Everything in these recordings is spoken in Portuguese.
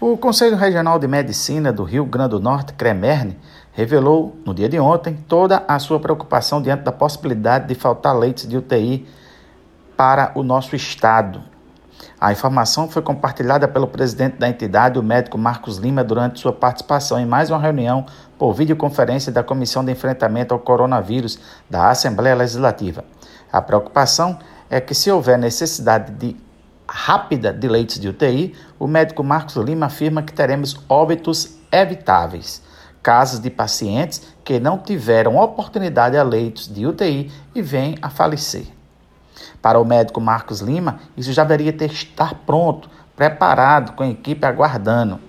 O Conselho Regional de Medicina do Rio Grande do Norte, CREMERNE, revelou no dia de ontem toda a sua preocupação diante da possibilidade de faltar leitos de UTI para o nosso estado. A informação foi compartilhada pelo presidente da entidade, o médico Marcos Lima, durante sua participação em mais uma reunião por videoconferência da Comissão de Enfrentamento ao Coronavírus da Assembleia Legislativa. A preocupação é que, se houver necessidade de rápida de leitos de UTI, o médico Marcos Lima afirma que teremos óbitos evitáveis casos de pacientes que não tiveram oportunidade a leitos de UTI e vêm a falecer. Para o médico Marcos Lima, isso já deveria ter estar pronto, preparado, com a equipe aguardando.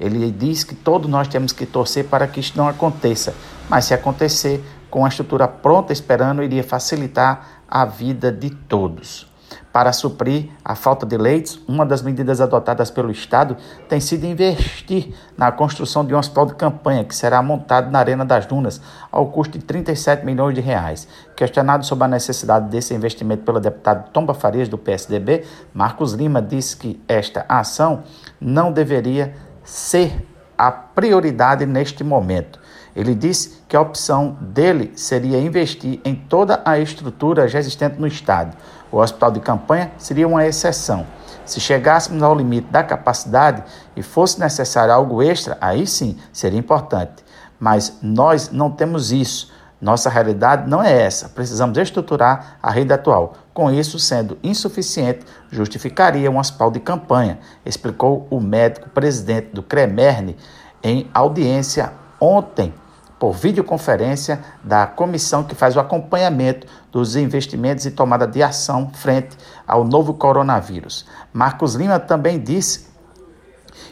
Ele diz que todos nós temos que torcer para que isso não aconteça, mas se acontecer, com a estrutura pronta esperando, iria facilitar a vida de todos. Para suprir a falta de leitos, uma das medidas adotadas pelo Estado tem sido investir na construção de um hospital de campanha que será montado na Arena das Dunas, ao custo de 37 milhões de reais. Questionado sobre a necessidade desse investimento pelo deputado Tomba Farias, do PSDB, Marcos Lima disse que esta ação não deveria ser a prioridade neste momento. Ele disse que a opção dele seria investir em toda a estrutura já existente no Estado. O hospital de campanha seria uma exceção. Se chegássemos ao limite da capacidade e fosse necessário algo extra, aí sim seria importante. Mas nós não temos isso. Nossa realidade não é essa. Precisamos estruturar a rede atual. Com isso, sendo insuficiente, justificaria um hospital de campanha, explicou o médico presidente do CREMERNE em audiência ontem por videoconferência da comissão que faz o acompanhamento dos investimentos e tomada de ação frente ao novo coronavírus. Marcos Lima também disse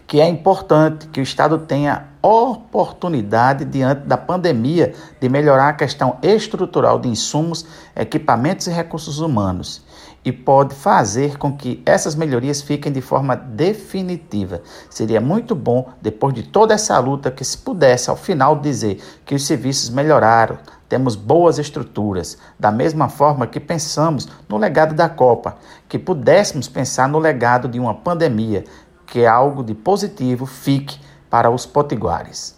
que é importante que o Estado tenha oportunidade diante da pandemia de melhorar a questão estrutural de insumos, equipamentos e recursos humanos. E pode fazer com que essas melhorias fiquem de forma definitiva. Seria muito bom, depois de toda essa luta, que se pudesse ao final dizer que os serviços melhoraram, temos boas estruturas, da mesma forma que pensamos no legado da Copa, que pudéssemos pensar no legado de uma pandemia, que algo de positivo fique para os potiguares.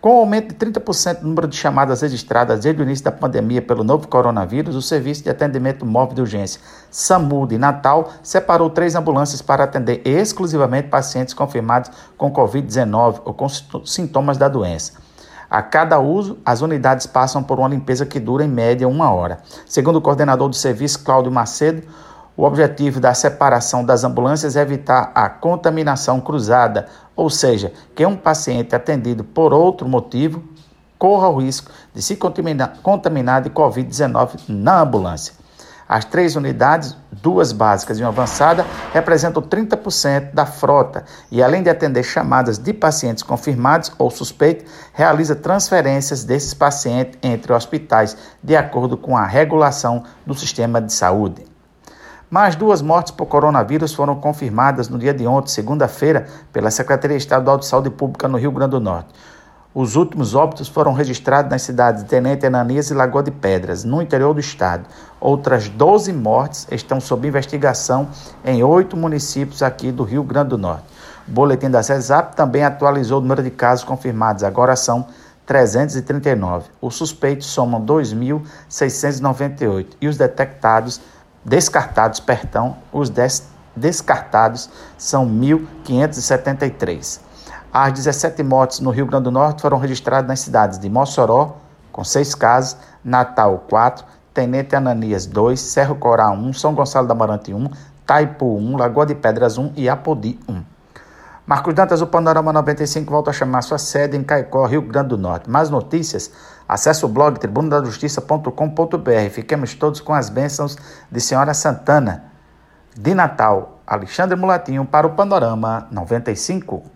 Com o aumento de 30% do número de chamadas registradas desde o início da pandemia pelo novo coronavírus, o Serviço de Atendimento Móvel de Urgência SAMU de Natal separou três ambulâncias para atender exclusivamente pacientes confirmados com Covid-19 ou com sintomas da doença. A cada uso, as unidades passam por uma limpeza que dura em média uma hora. Segundo o coordenador do serviço, Cláudio Macedo, o objetivo da separação das ambulâncias é evitar a contaminação cruzada, ou seja, que um paciente atendido por outro motivo corra o risco de se contaminar, contaminar de Covid-19 na ambulância. As três unidades, duas básicas e uma avançada, representam 30% da frota e, além de atender chamadas de pacientes confirmados ou suspeitos, realiza transferências desses pacientes entre hospitais de acordo com a regulação do sistema de saúde. Mais duas mortes por coronavírus foram confirmadas no dia de ontem, segunda-feira, pela Secretaria Estadual de Saúde Pública no Rio Grande do Norte. Os últimos óbitos foram registrados nas cidades de Tenente Ananias e Lagoa de Pedras, no interior do estado. Outras 12 mortes estão sob investigação em oito municípios aqui do Rio Grande do Norte. O boletim da CESAP também atualizou o número de casos confirmados, agora são 339. Os suspeitos somam 2.698 e os detectados descartados, perdão, os des descartados são 1.573. As 17 mortes no Rio Grande do Norte foram registradas nas cidades de Mossoró, com 6 casos, Natal 4, Tenente Ananias 2, Cerro Corá 1, São Gonçalo da Marante 1, Taipu 1, Lagoa de Pedras 1 e Apodi 1. Marcos Dantas, o Panorama 95 volta a chamar sua sede em Caicó, Rio Grande do Norte. Mais notícias? Acesse o blog tribunadajustiça.com.br. Fiquemos todos com as bênçãos de Senhora Santana. De Natal, Alexandre Mulatinho para o Panorama 95.